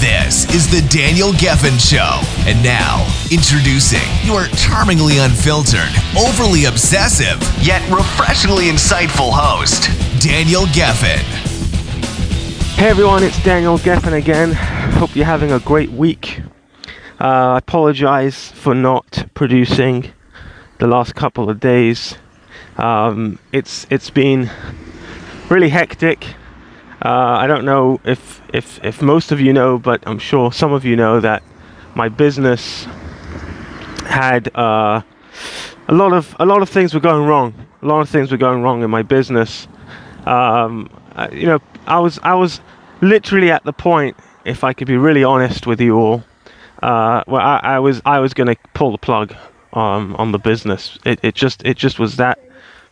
This is the Daniel Gefen Show. And now, introducing your charmingly unfiltered, overly obsessive, yet refreshingly insightful host, Daniel Gefen. Hey everyone, it's Daniel Gefen again. Hope you're having a great week. Uh, I apologize for not producing the last couple of days. Um, it's it's been really hectic. Uh, I don't know if, if if most of you know, but I'm sure some of you know that my business had uh, a lot of a lot of things were going wrong. A lot of things were going wrong in my business. Um, uh, you know, I was I was literally at the point, if I could be really honest with you all, uh, well, I, I was I was going to pull the plug um, on the business. It, it just it just was that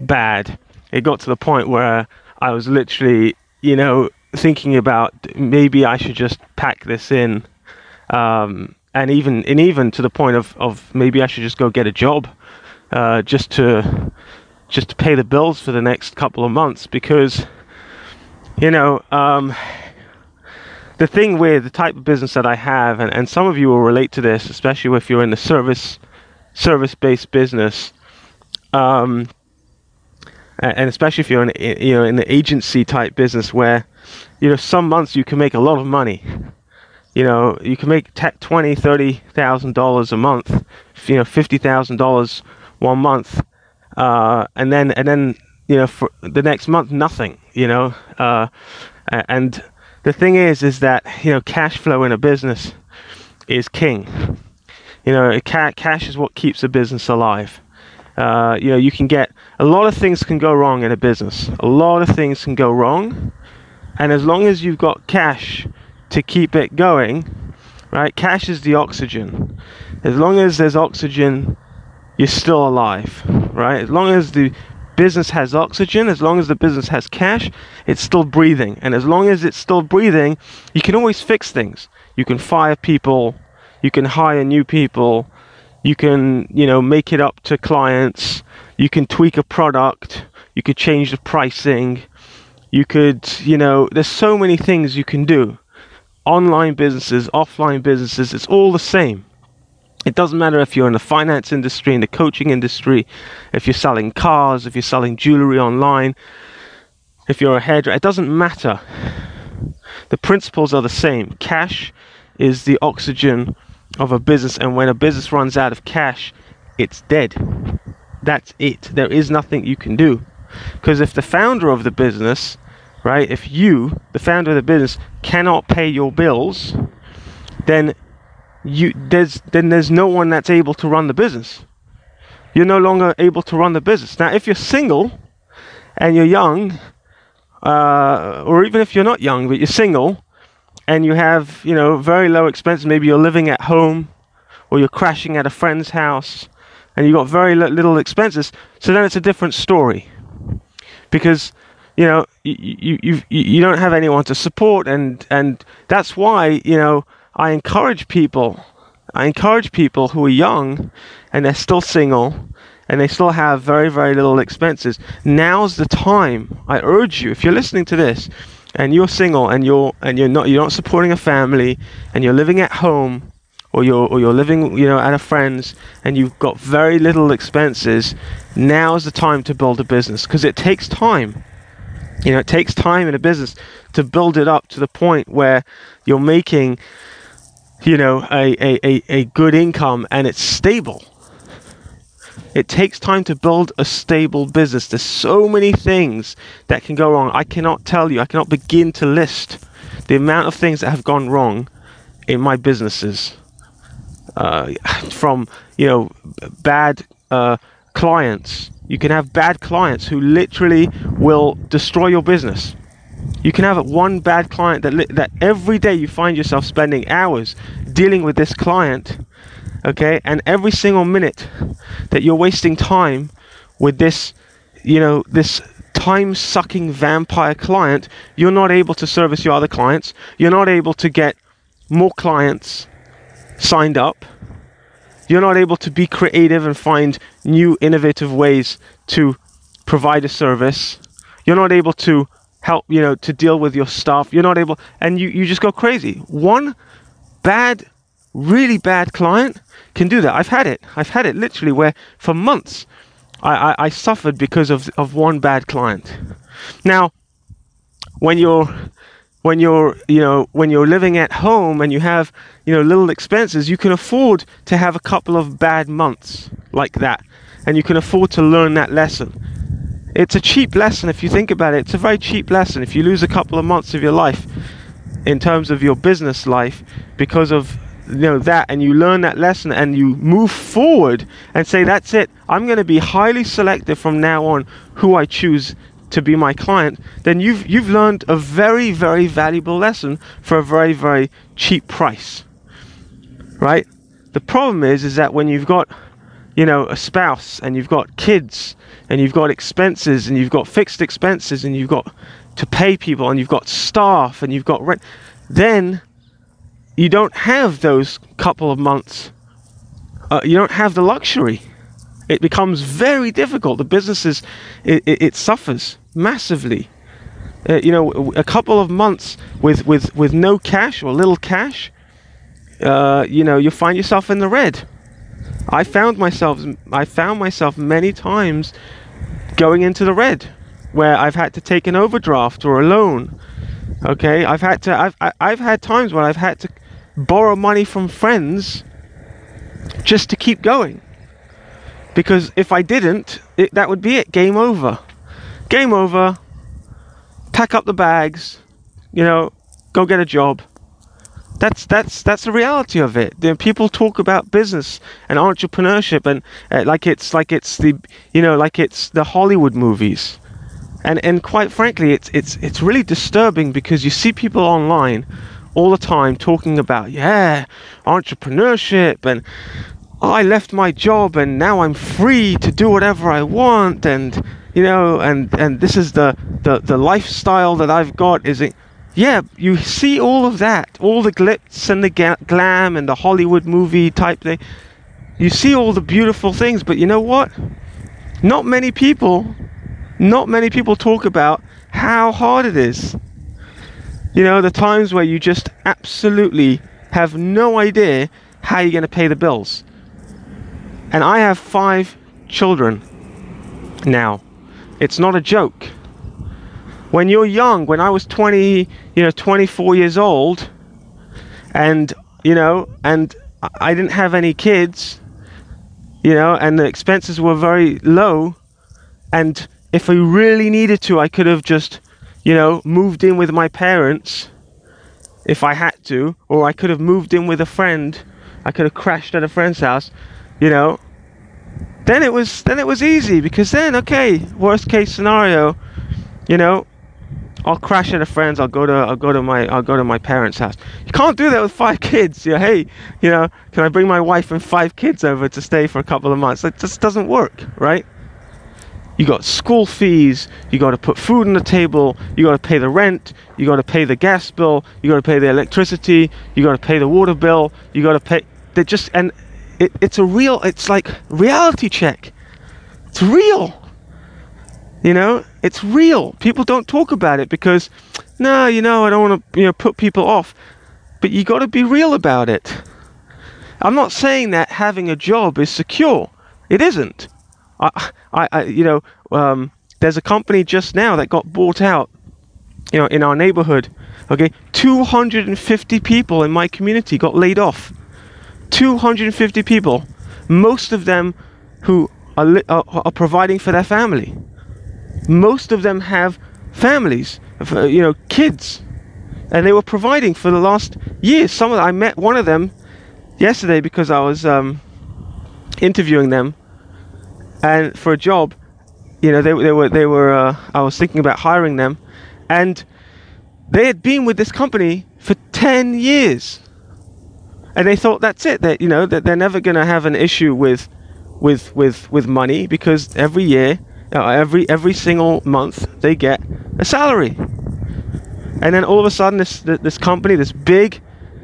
bad. It got to the point where I was literally you know, thinking about maybe I should just pack this in, um, and even and even to the point of, of maybe I should just go get a job, uh, just to just to pay the bills for the next couple of months because, you know, um, the thing with the type of business that I have, and, and some of you will relate to this, especially if you're in the service service based business. Um, and especially if you're in you know in the agency type business where you know some months you can make a lot of money. You know you can make t- 20 30 thousand dollars a month you know 50 thousand dollars one month uh, and then and then you know for the next month nothing you know uh, and the thing is is that you know cash flow in a business is king. You know ca- cash is what keeps a business alive uh, you know, you can get a lot of things can go wrong in a business. A lot of things can go wrong, and as long as you've got cash to keep it going, right? Cash is the oxygen. As long as there's oxygen, you're still alive, right? As long as the business has oxygen, as long as the business has cash, it's still breathing. And as long as it's still breathing, you can always fix things. You can fire people, you can hire new people, you can you know make it up to clients. You can tweak a product. You could change the pricing. You could you know there's so many things you can do. Online businesses offline businesses it's all the same. It doesn't matter if you're in the finance industry in the coaching industry if you're selling cars if you're selling jewelry online if you're a hairdresser it doesn't matter. The principles are the same. Cash is the oxygen of a business and when a business runs out of cash it's dead. That's it. There is nothing you can do. Because if the founder of the business right if you the founder of the business cannot pay your bills then you there's then there's no one that's able to run the business. You're no longer able to run the business. Now if you're single and you're young uh, or even if you're not young but you're single and you have, you know, very low expenses, maybe you're living at home or you're crashing at a friend's house and you've got very little expenses, so then it's a different story. Because, you know, you, you, you, don't have anyone to support, and, and that's why, you know, I encourage people, I encourage people who are young and they're still single and they still have very, very little expenses. Now's the time, I urge you, if you're listening to this, and you're single and you're and you're not you're not supporting a family and you're living at home or you're or you're living you know at a friend's and you've got very little expenses now is the time to build a business because it takes time. You know it takes time in a business to build it up to the point where you're making you know a, a, a, a good income and it's stable it takes time to build a stable business. There's so many things that can go wrong. I cannot tell you, I cannot begin to list the amount of things that have gone wrong in my businesses. Uh, from, you know, bad uh, clients. You can have bad clients who literally will destroy your business. You can have one bad client that, that every day you find yourself spending hours dealing with this client okay and every single minute that you're wasting time with this you know this time sucking vampire client, you're not able to service your other clients. You're not able to get more clients signed up. You're not able to be creative and find new innovative ways to provide a service. You're not able to help, you know, to deal with your stuff. You're not able, and you, you just go crazy. One bad, really bad client can do that. I've had it. I've had it literally where for months I, I, I suffered because of, of one bad client. Now, when you're when you're you know when you're living at home and you have you know little expenses you can afford to have a couple of bad months like that and you can afford to learn that lesson it's a cheap lesson if you think about it it's a very cheap lesson if you lose a couple of months of your life in terms of your business life because of you know that and you learn that lesson and you move forward and say that's it. I'm going to be highly selective from now on who i choose to be my client then you've you've learned a very very valuable lesson for a very very cheap price right? The problem is is that when you've got you know a spouse and you've got kids and you've got expenses and you've got fixed expenses and you've got to pay people and you've got staff and you've got rent then you don't have those couple of months. Uh, you don't have the luxury. It becomes very difficult. The businesses, it, it, it suffers massively. Uh, you know, a couple of months with, with, with no cash or little cash, uh, you know, you find yourself in the red. I found myself, I found myself many times going into the red, where I've had to take an overdraft or a loan. Okay, I've had to, I've, I've had times when I've had to borrow money from friends just to keep going. Because if I didn't, it, that would be it. Game over. Game over. Pack up the bags. You know, go get a job. That's that's that's the reality of it. You know, people talk about business and entrepreneurship and uh, like it's like it's the you know like it's the Hollywood movies. And and quite frankly, it's it's it's really disturbing because you see people online all the time talking about, yeah, entrepreneurship and oh, I left my job and now I'm free to do whatever I want and you know and and this is the the, the lifestyle that I've got. Is it yeah you see all of that all the glitz and the glam and the Hollywood movie type thing. You see all the beautiful things but you know what? Not many people not many people talk about how hard it is you know, the times where you just absolutely have no idea how you're going to pay the bills. And I have five children now. It's not a joke. When you're young, when I was 20, you know, 24 years old, and, you know, and I didn't have any kids, you know, and the expenses were very low, and if I really needed to, I could have just you know, moved in with my parents if I had to, or I could have moved in with a friend. I could have crashed at a friend's house, you know. Then it was then it was easy because then okay, worst case scenario, you know, I'll crash at a friend's. I'll go to I'll go to my I'll go to my parents' house. You can't do that with five kids. Know, hey, you know, can I bring my wife and five kids over to stay for a couple of months? It just doesn't work, right? You got school fees, you got to put food on the table, you got to pay the rent, you got to pay the gas bill, you got to pay the electricity, you got to pay the water bill, you got to pay. They just and it, it's a real. It's like reality check. It's real. You know, it's real. People don't talk about it because, no, you know, I don't want to you know put people off, but you got to be real about it. I'm not saying that having a job is secure. It isn't. I, I, you know, um, there's a company just now that got bought out, you know, in our neighborhood. Okay, 250 people in my community got laid off. 250 people, most of them who are, li- are, are providing for their family. Most of them have families, you know, kids, and they were providing for the last years. Some of them, I met one of them yesterday because I was um, interviewing them and for a job, you know, they, they were they were. Uh, I was thinking about hiring them, and they had been with this company for ten years, and they thought that's it. That you know that they're never going to have an issue with with with with money because every year Uh, every every single month they get a salary. And then all of a sudden this this company, this big,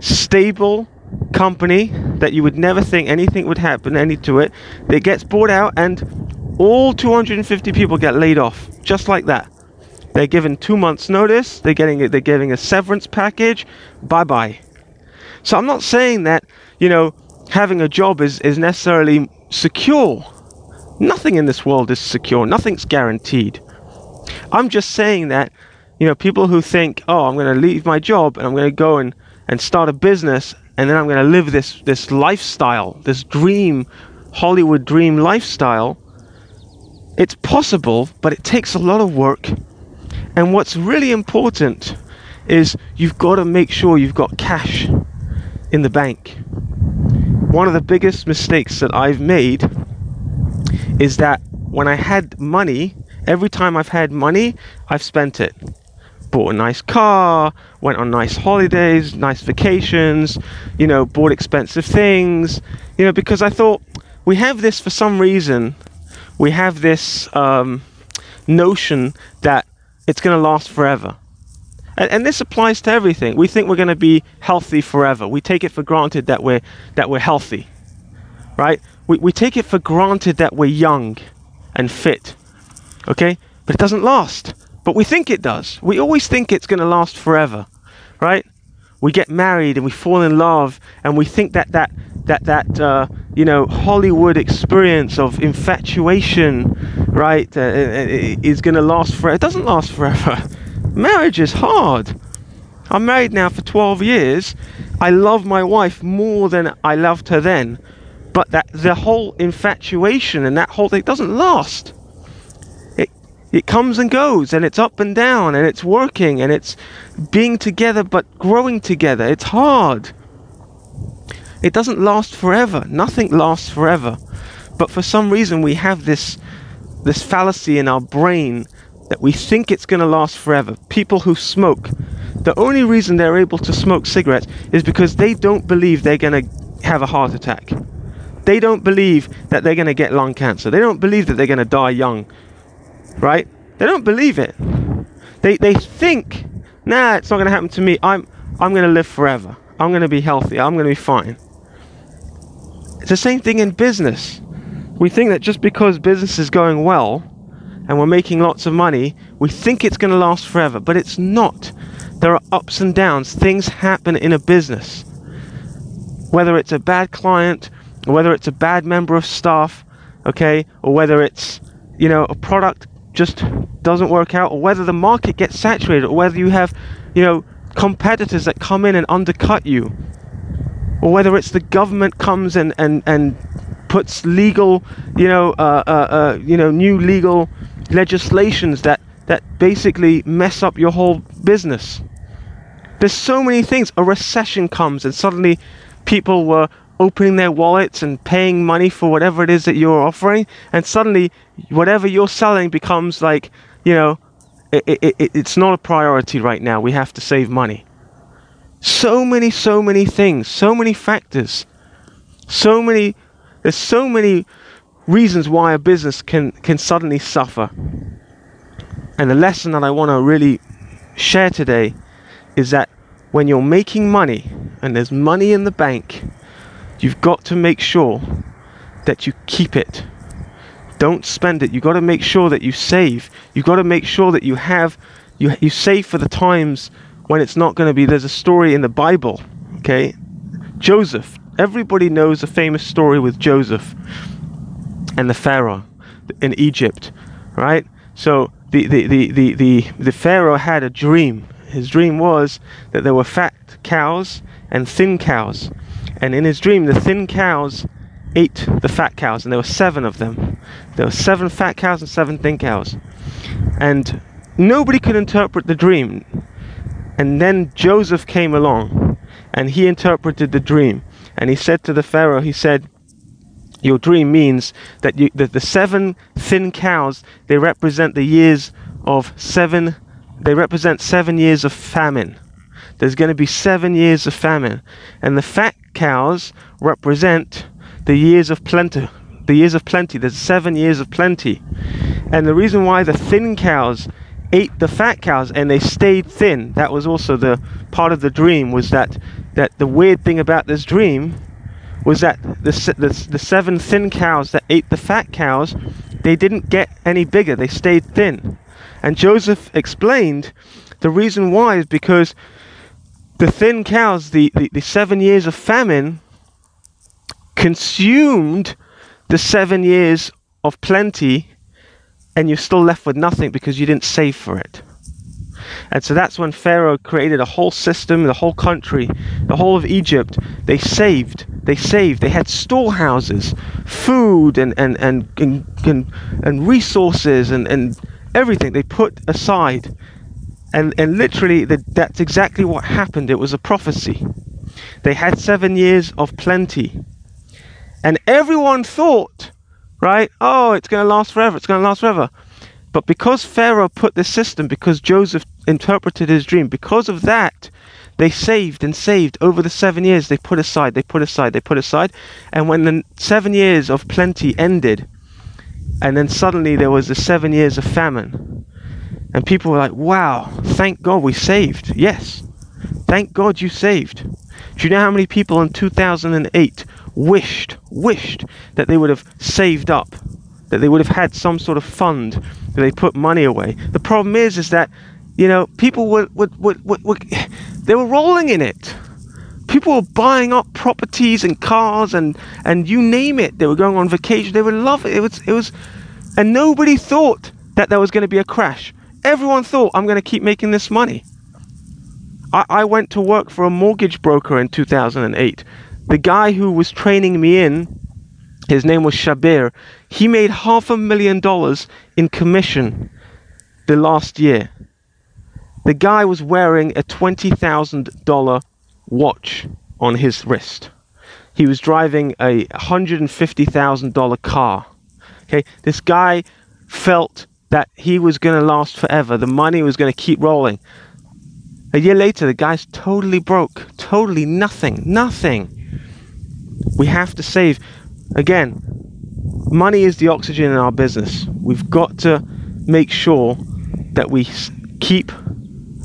stable company that you would never think anything would happen any to it, it gets bought out and all 250 people get laid off just like that. They're given two months' notice. They're getting they're getting a severance package. Bye bye. So I'm not saying that you know having a job is is necessarily secure. Nothing in this world is secure. Nothing's guaranteed. I'm just saying that you know people who think, oh, I'm going to leave my job and I'm going to go and and start a business and then I'm going to live this this lifestyle, this dream, Hollywood dream lifestyle. It's possible, but it takes a lot of work and what's really important is you've got to make sure you've got cash in the bank. One of the biggest mistakes that I've made is that when I had money, every time I've had money, I've spent it. Bought a nice car, went on nice holidays, nice vacations, you know, bought expensive things, you know, because I thought we have this for some reason. We have this um, notion that it's going to last forever. And, and, this applies to everything. We think we're going to be healthy forever. We take it for granted that we're that we're healthy, right? We we take it for granted that we're young and fit, okay? But it doesn't last. But we think it does. We always think it's going to last forever, right? We get married and we fall in love, and we think that that that that uh, you know Hollywood experience of infatuation, right, uh, is going to last forever. It doesn't last forever. Marriage is hard. I'm married now for 12 years. I love my wife more than I loved her then, but that the whole infatuation and that whole thing doesn't last. It comes and goes, and it's up and down, and it's working, and it's being together but growing together. It's hard. It doesn't last forever. Nothing lasts forever. But for some reason we have this this fallacy in our brain that we think it's going to last forever. People who smoke, the only reason they're able to smoke cigarettes is because they don't believe they're going to have a heart attack. They don't believe that they're going to get lung cancer. They don't believe that they're going to die young. Right? They don't believe it. They they think, "Nah, it's not going to happen to me. I'm I'm going to live forever. I'm going to be healthy. I'm going to be fine." It's the same thing in business. We think that just because business is going well and we're making lots of money, we think it's going to last forever, but it's not. There are ups and downs. Things happen in a business. Whether it's a bad client, or whether it's a bad member of staff, okay, or whether it's, you know, a product just doesn't work out, or whether the market gets saturated, or whether you have, you know, competitors that come in and undercut you or whether it's the government comes and and and puts legal, you know, uh, uh, uh, you know, new legal legislations that that basically mess up your whole business. There's so many things. A recession comes and suddenly people were opening their wallets and paying money for whatever it is that you're offering, and suddenly whatever you're selling becomes like, you know, it, it, it, it's not a priority right now. We have to save money. So many, so many things, so many factors, so many, there's so many reasons why a business can, can suddenly suffer. And the lesson that I want to really share today is that when you're making money and there's money in the bank, you've got to make sure that you keep it. Don't spend it. You've got to make sure that you save. You've got to make sure that you have you you save for the times when it's not going to be. There's a story in the Bible, okay? Joseph. Everybody knows the famous story with Joseph and the Pharaoh in Egypt, right? So the, the, the, the, the, the Pharaoh had a dream. His dream was that there were fat cows and thin cows. And in his dream, the thin cows ate the fat cows, and there were seven of them. There were seven fat cows and seven thin cows. And nobody could interpret the dream. And then Joseph came along and he interpreted the dream. And he said to the Pharaoh, he said, your dream means that, you, that the seven thin cows, they represent the years of seven, they represent seven years of famine. There's going to be seven years of famine. And the fat cows represent the years of plenty. The years of plenty. There's seven years of plenty. And the reason why the thin cows ate the fat cows and they stayed thin, that was also the part of the dream was that that the weird thing about this dream was that the, the, the seven thin cows that ate the fat cows, they didn't get any bigger, they stayed thin. And Joseph explained the reason why is because the thin cows, the, the, the seven years of famine, consumed the seven years of plenty, and you're still left with nothing because you didn't save for it. And so that's when Pharaoh created a whole system, the whole country, the whole of Egypt. They saved. They saved. They had storehouses, food and and and and, and, and resources and, and everything they put aside. And and literally the, that's exactly what happened. It was a prophecy. They had seven years of plenty. And everyone thought, right, oh, it's going to last forever. It's going to last forever. But because Pharaoh put this system, because Joseph interpreted his dream, because of that, they saved and saved over the seven years. They put aside, they put aside, they put aside. And when the seven years of plenty ended, and then suddenly there was the seven years of famine, and people were like, wow, thank God we saved. Yes, thank God you saved. Do you know how many people in 2008 wished, wished that they would have saved up, that they would have had some sort of fund that they put money away? The problem is, is that, you know, people were, were, were, were they were rolling in it. People were buying up properties and cars and, and you name it. They were going on vacation. They were loving it. It was, it was, and nobody thought that there was going to be a crash. Everyone thought, I'm going to keep making this money. I, I went to work for a mortgage broker in 2008. The guy who was training me in, his name was Shabir, he made half a million dollars in commission the last year. The guy was wearing a $20,000 watch on his wrist. He was driving a $150,000 car. Okay, this guy felt that he was going to last forever. The money was going to keep rolling. A year later, the guy's totally broke, totally nothing, nothing. We have to save. Again, money is the oxygen in our business. We've got to make sure that we keep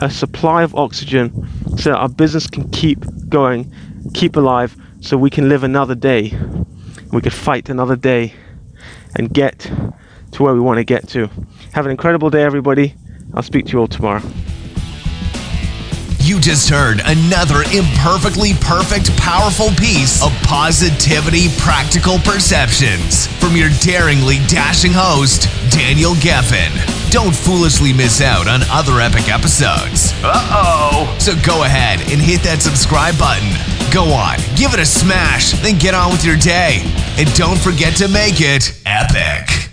a supply of oxygen so that our business can keep going, keep alive, so we can live another day. We could fight another day and get to where we want to get to. Have an incredible day, everybody. I'll speak to you all tomorrow. You just heard another imperfectly perfect, powerful piece of positivity, practical perceptions from your daringly dashing host, Daniel Gefen. Don't foolishly miss out on other epic episodes. Uh oh. So go ahead and hit that subscribe button. Go on, give it a smash, then get on with your day. And don't forget to make it epic.